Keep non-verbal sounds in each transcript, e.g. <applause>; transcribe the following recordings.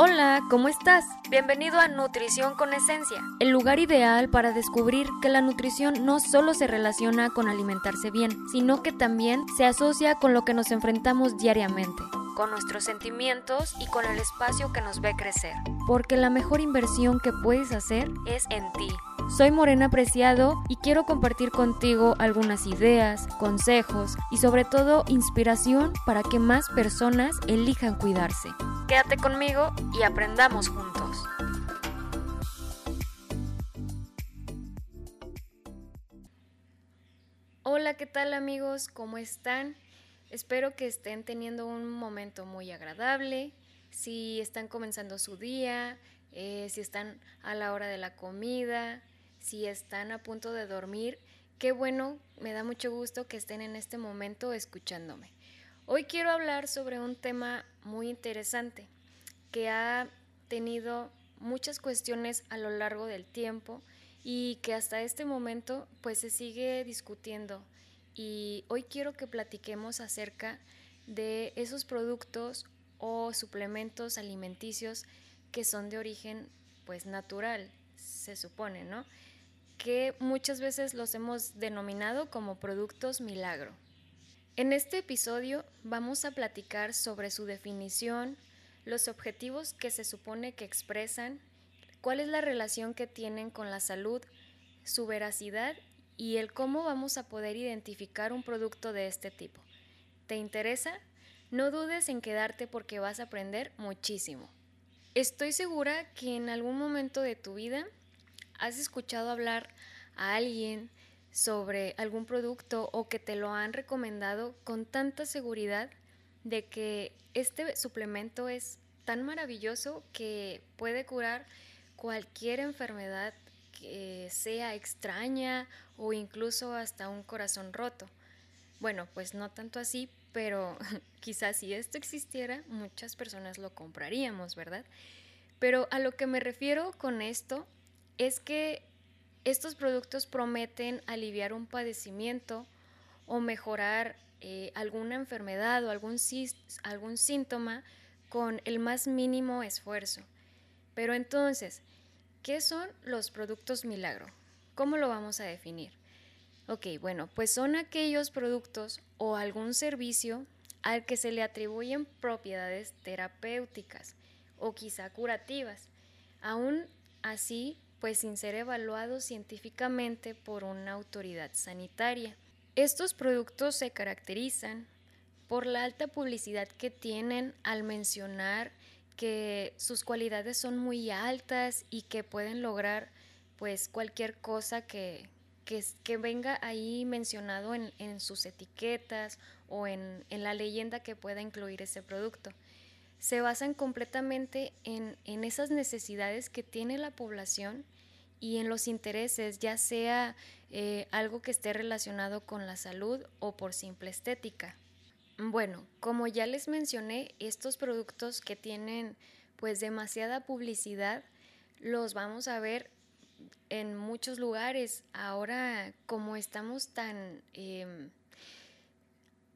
Hola, ¿cómo estás? Bienvenido a Nutrición con Esencia, el lugar ideal para descubrir que la nutrición no solo se relaciona con alimentarse bien, sino que también se asocia con lo que nos enfrentamos diariamente, con nuestros sentimientos y con el espacio que nos ve crecer. Porque la mejor inversión que puedes hacer es en ti. Soy Morena Preciado y quiero compartir contigo algunas ideas, consejos y sobre todo inspiración para que más personas elijan cuidarse. Quédate conmigo y aprendamos juntos. Hola, ¿qué tal amigos? ¿Cómo están? Espero que estén teniendo un momento muy agradable. Si están comenzando su día, eh, si están a la hora de la comida, si están a punto de dormir, qué bueno, me da mucho gusto que estén en este momento escuchándome. Hoy quiero hablar sobre un tema muy interesante que ha tenido muchas cuestiones a lo largo del tiempo y que hasta este momento pues se sigue discutiendo y hoy quiero que platiquemos acerca de esos productos o suplementos alimenticios que son de origen pues natural, se supone, ¿no? Que muchas veces los hemos denominado como productos milagro. En este episodio vamos a platicar sobre su definición, los objetivos que se supone que expresan, cuál es la relación que tienen con la salud, su veracidad y el cómo vamos a poder identificar un producto de este tipo. ¿Te interesa? No dudes en quedarte porque vas a aprender muchísimo. Estoy segura que en algún momento de tu vida has escuchado hablar a alguien sobre algún producto o que te lo han recomendado con tanta seguridad de que este suplemento es tan maravilloso que puede curar cualquier enfermedad que sea extraña o incluso hasta un corazón roto. Bueno, pues no tanto así, pero <laughs> quizás si esto existiera, muchas personas lo compraríamos, ¿verdad? Pero a lo que me refiero con esto es que estos productos prometen aliviar un padecimiento o mejorar eh, alguna enfermedad o algún, algún síntoma con el más mínimo esfuerzo. Pero entonces, ¿qué son los productos milagro? ¿Cómo lo vamos a definir? Ok, bueno, pues son aquellos productos o algún servicio al que se le atribuyen propiedades terapéuticas o quizá curativas. Aún así, pues sin ser evaluados científicamente por una autoridad sanitaria. Estos productos se caracterizan por la alta publicidad que tienen al mencionar que sus cualidades son muy altas y que pueden lograr pues cualquier cosa que, que, venga ahí mencionado en, en sus etiquetas o en, en, la leyenda que pueda incluir ese producto. Se basan completamente en, en esas necesidades que tiene la población y en los intereses, ya sea eh, algo que esté relacionado con la salud o por simple estética. Bueno, como ya les mencioné, estos productos que tienen pues demasiada publicidad los vamos a ver en muchos lugares. Ahora, como estamos tan em,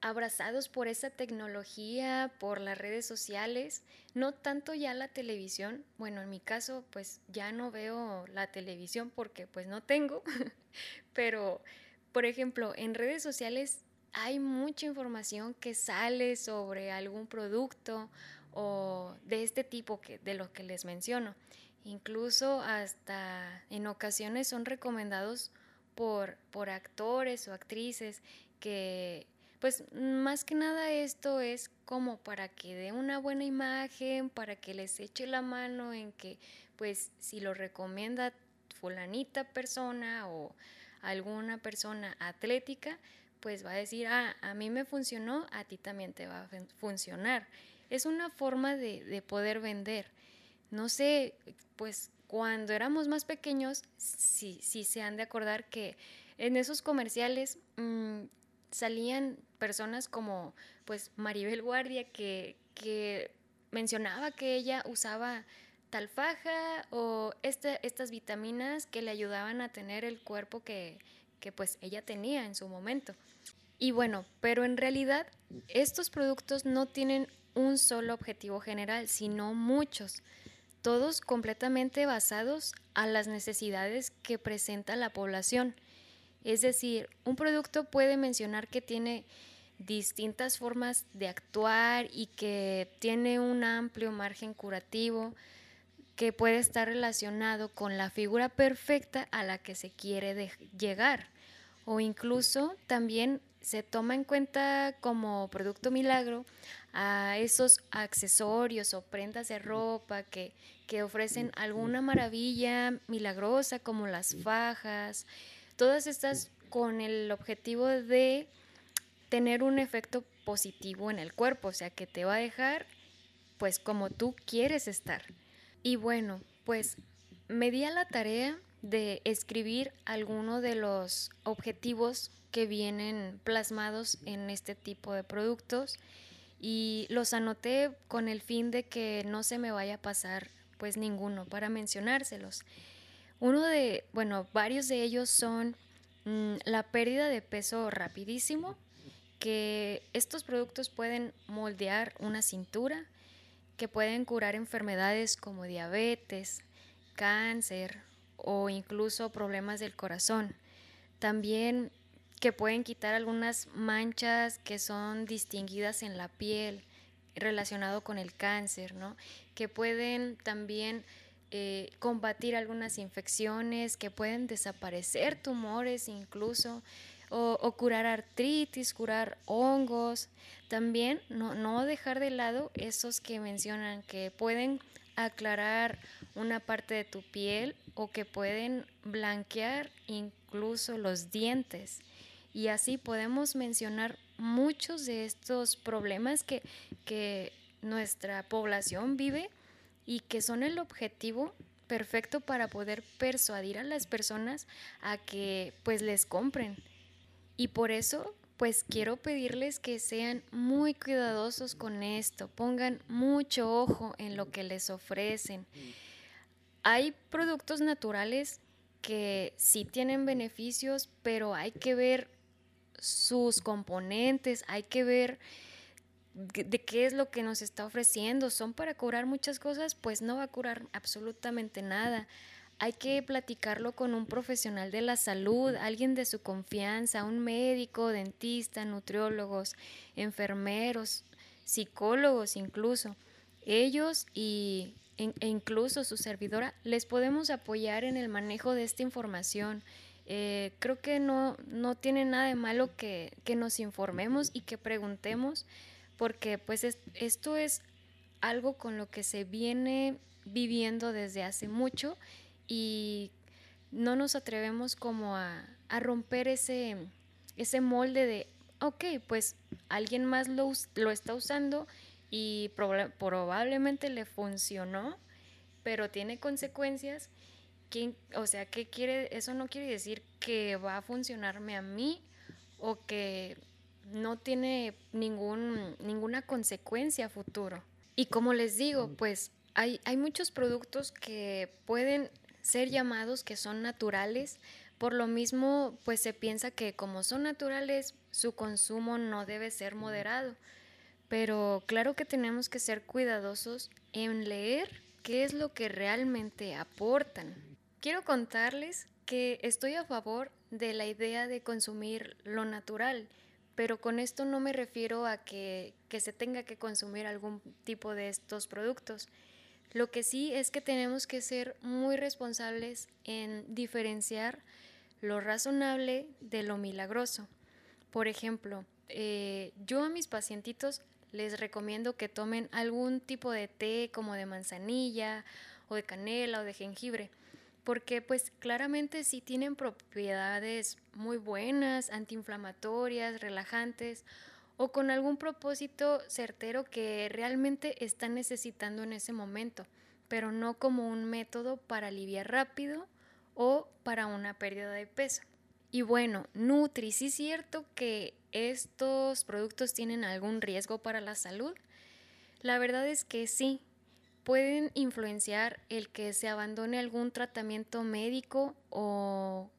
abrazados por esa tecnología, por las redes sociales, no tanto ya la televisión. Bueno, en mi caso, pues ya no veo la televisión porque pues no tengo, <laughs> pero por ejemplo, en redes sociales hay mucha información que sale sobre algún producto o de este tipo que de lo que les menciono. Incluso hasta en ocasiones son recomendados por, por actores o actrices que pues más que nada esto es como para que dé una buena imagen, para que les eche la mano en que pues si lo recomienda fulanita persona o alguna persona atlética, pues va a decir, ah, a mí me funcionó, a ti también te va a funcionar. Es una forma de, poder vender. No sé, pues cuando éramos más pequeños, sí, sí se han de acordar que en esos comerciales mm, salían personas como pues Maribel Guardia que, que mencionaba que ella usaba tal faja o este, estas vitaminas que le ayudaban a tener el cuerpo que, que pues ella tenía en su momento. Y bueno, pero en realidad estos productos no tienen un solo objetivo general, sino muchos, todos completamente basados a las necesidades que presenta la población. Es decir, un producto puede mencionar que tiene distintas formas de actuar y que tiene un amplio margen curativo que puede estar relacionado con la figura perfecta a la que se quiere llegar. O incluso también se toma en cuenta como producto milagro a esos accesorios o prendas de ropa que, que ofrecen alguna maravilla milagrosa como las fajas, todas estas con el objetivo de tener un efecto positivo en el cuerpo, o sea, que te va a dejar pues como tú quieres estar. Y bueno, pues me di a la tarea de escribir algunos de los objetivos que vienen plasmados en este tipo de productos y los anoté con el fin de que no se me vaya a pasar pues ninguno para mencionárselos. Uno de, bueno, varios de ellos son mm, la pérdida de peso rapidísimo, que estos productos pueden moldear una cintura, que pueden curar enfermedades como diabetes, cáncer o incluso problemas del corazón. También que pueden quitar algunas manchas que son distinguidas en la piel relacionado con el cáncer, ¿no? Que pueden también eh, combatir algunas infecciones, que pueden desaparecer tumores incluso, o, curar artritis, curar hongos. También no, no dejar de lado esos que mencionan que pueden aclarar una parte de tu piel o que pueden blanquear incluso los dientes. Y así podemos mencionar muchos de estos problemas que, que nuestra población vive y que son el objetivo perfecto para poder persuadir a las personas a que pues les compren. Y por eso pues quiero pedirles que sean muy cuidadosos con esto, pongan mucho ojo en lo que les ofrecen. Hay productos naturales que sí tienen beneficios, pero hay que ver sus componentes, hay que ver de qué es lo que nos está ofreciendo. ¿Son para curar muchas cosas? Pues no va a curar absolutamente nada. Hay que platicarlo con un profesional de la salud, alguien de su confianza, un médico, dentista, nutriólogos, enfermeros, psicólogos incluso. Ellos y, e incluso su servidora les podemos apoyar en el manejo de esta información eh, creo que no, no tiene nada de malo que, nos informemos y que preguntemos, porque pues esto es algo con lo que se viene viviendo desde hace mucho y no nos atrevemos como a, romper ese, ese molde de, ok, pues alguien más lo, lo está usando y probablemente le funcionó, pero tiene consecuencias o sea, ¿qué quiere? Eso no quiere decir que va a funcionarme a mí o que no tiene ningún, ninguna consecuencia futuro. Y como les digo, pues hay, hay muchos productos que pueden ser llamados que son naturales, por lo mismo, pues se piensa que como son naturales, su consumo no debe ser moderado. Pero claro que tenemos que ser cuidadosos en leer qué es lo que realmente aportan. Quiero contarles que estoy a favor de la idea de consumir lo natural, pero con esto no me refiero a que, se tenga que consumir algún tipo de estos productos. Lo que sí es que tenemos que ser muy responsables en diferenciar lo razonable de lo milagroso. Por ejemplo, eh, yo a mis pacientitos les recomiendo que tomen algún tipo de té como de manzanilla o de canela o de jengibre porque pues claramente sí tienen propiedades muy buenas, antiinflamatorias, relajantes o con algún propósito certero que realmente están necesitando en ese momento, pero no como un método para aliviar rápido o para una pérdida de peso. Y bueno, Nutri, ¿sí es cierto que estos productos tienen algún riesgo para la salud? La verdad es que sí, pueden influenciar el que se abandone algún tratamiento médico o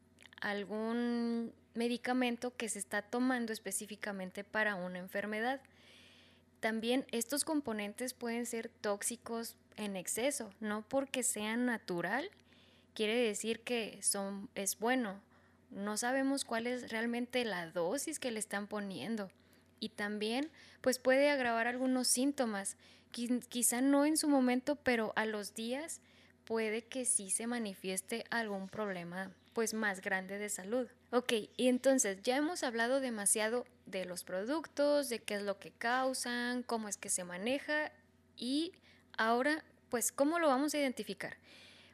algún medicamento que se está tomando específicamente para una enfermedad. también estos componentes pueden ser tóxicos en exceso, no porque sean natural, quiere decir que son, es bueno. No sabemos cuál es realmente la dosis que le están poniendo. Y también, pues puede agravar algunos síntomas, quizá no en su momento, pero a los días puede que sí se manifieste algún problema pues más grande de salud. Ok, y entonces ya hemos hablado demasiado de los productos, de qué es lo que causan, cómo es que se maneja y ahora pues cómo lo vamos a identificar.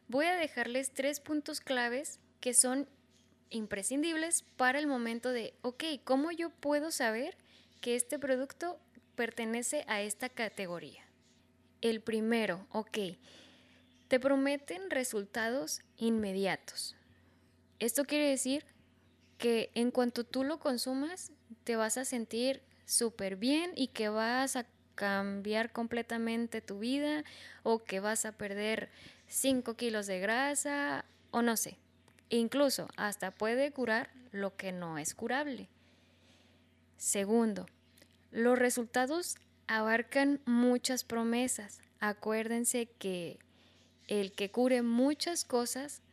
Voy a dejarles tres puntos claves que son imprescindibles para el momento de, ok, ¿cómo yo puedo saber que este producto pertenece a esta categoría? El primero, ok, te prometen resultados inmediatos. Esto quiere decir que en cuanto tú lo consumas, te vas a sentir súper bien y que vas a cambiar completamente tu vida o que vas a perder 5 kilos de grasa o no sé. Incluso hasta puede curar lo que no es curable. Segundo, los resultados abarcan muchas promesas. Acuérdense que el que cure muchas cosas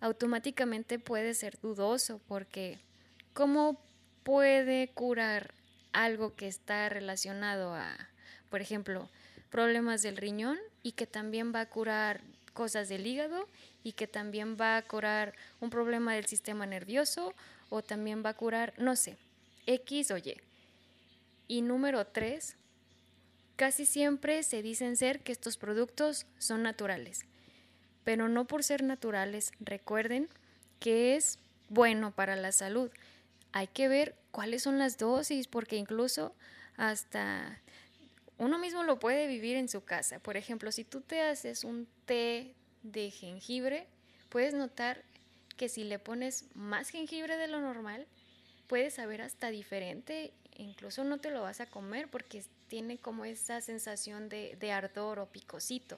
automáticamente puede ser dudoso porque ¿cómo puede curar algo que está relacionado a, por ejemplo, problemas del riñón y que también va a curar cosas del hígado y que también va a curar un problema del sistema nervioso o también va a curar, no sé, X o Y. Y número tres, casi siempre se dicen ser que estos productos son naturales pero no por ser naturales. Recuerden que es bueno para la salud. Hay que ver cuáles son las dosis, porque incluso hasta uno mismo lo puede vivir en su casa. Por ejemplo, si tú te haces un té de jengibre, puedes notar que si le pones más jengibre de lo normal, puede saber hasta diferente. Incluso no te lo vas a comer porque tiene como esa sensación de, ardor o picosito.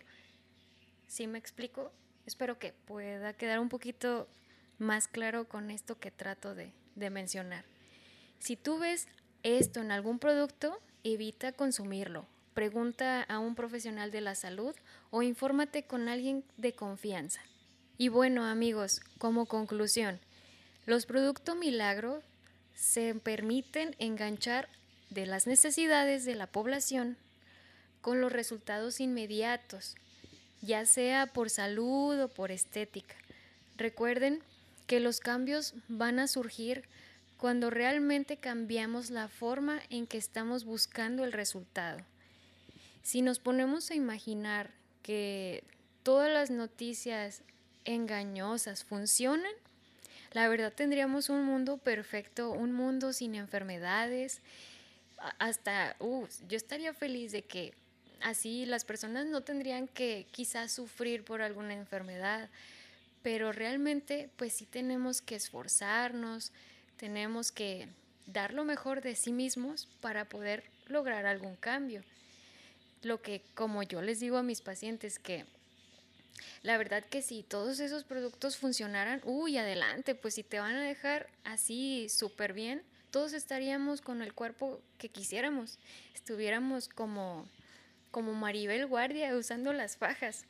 ¿Sí me explico? Espero que pueda quedar un poquito más claro con esto que trato de, de mencionar. Si tú ves esto en algún producto, evita consumirlo. Pregunta a un profesional de la salud o infórmate con alguien de confianza. Y bueno amigos, como conclusión, los productos milagro se permiten enganchar de las necesidades de la población con los resultados inmediatos ya sea por salud o por estética. Recuerden que los cambios van a surgir cuando realmente cambiamos la forma en que estamos buscando el resultado. Si nos ponemos a imaginar que todas las noticias engañosas funcionan, la verdad tendríamos un mundo perfecto, un mundo sin enfermedades. Hasta, uh, yo estaría feliz de que así las personas no tendrían que quizás sufrir por alguna enfermedad, pero realmente pues sí tenemos que esforzarnos, tenemos que dar lo mejor de sí mismos para poder lograr algún cambio. Lo que como yo les digo a mis pacientes que la verdad que si todos esos productos funcionaran, uy, adelante, pues si te van a dejar así súper bien, todos estaríamos con el cuerpo que quisiéramos, estuviéramos como como Maribel Guardia usando las fajas.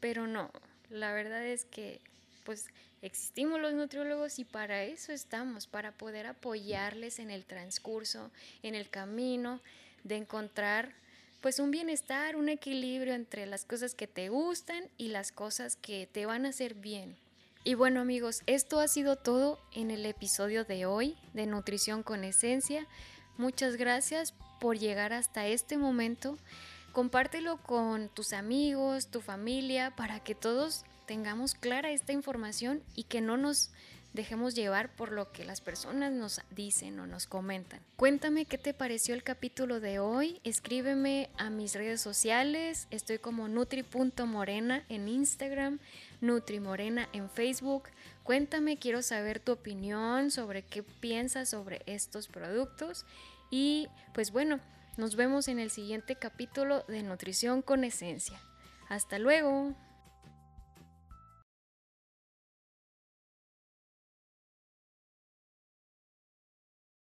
Pero no, la verdad es que pues existimos los nutriólogos y para eso estamos, para poder apoyarles en el transcurso, en el camino de encontrar pues un bienestar, un equilibrio entre las cosas que te gustan y las cosas que te van a hacer bien. Y bueno amigos, esto ha sido todo en el episodio de hoy de Nutrición con Esencia. Muchas gracias por llegar hasta este momento. Compártelo con tus amigos, tu familia, para que todos tengamos clara esta información y que no nos dejemos llevar por lo que las personas nos dicen o nos comentan. Cuéntame qué te pareció el capítulo de hoy, escríbeme a mis redes sociales, estoy como nutri.morena en Instagram, nutrimorena en Facebook. Cuéntame, quiero saber tu opinión sobre qué piensas sobre estos productos y pues bueno, nos vemos en el siguiente capítulo de Nutrición con Esencia. Hasta luego.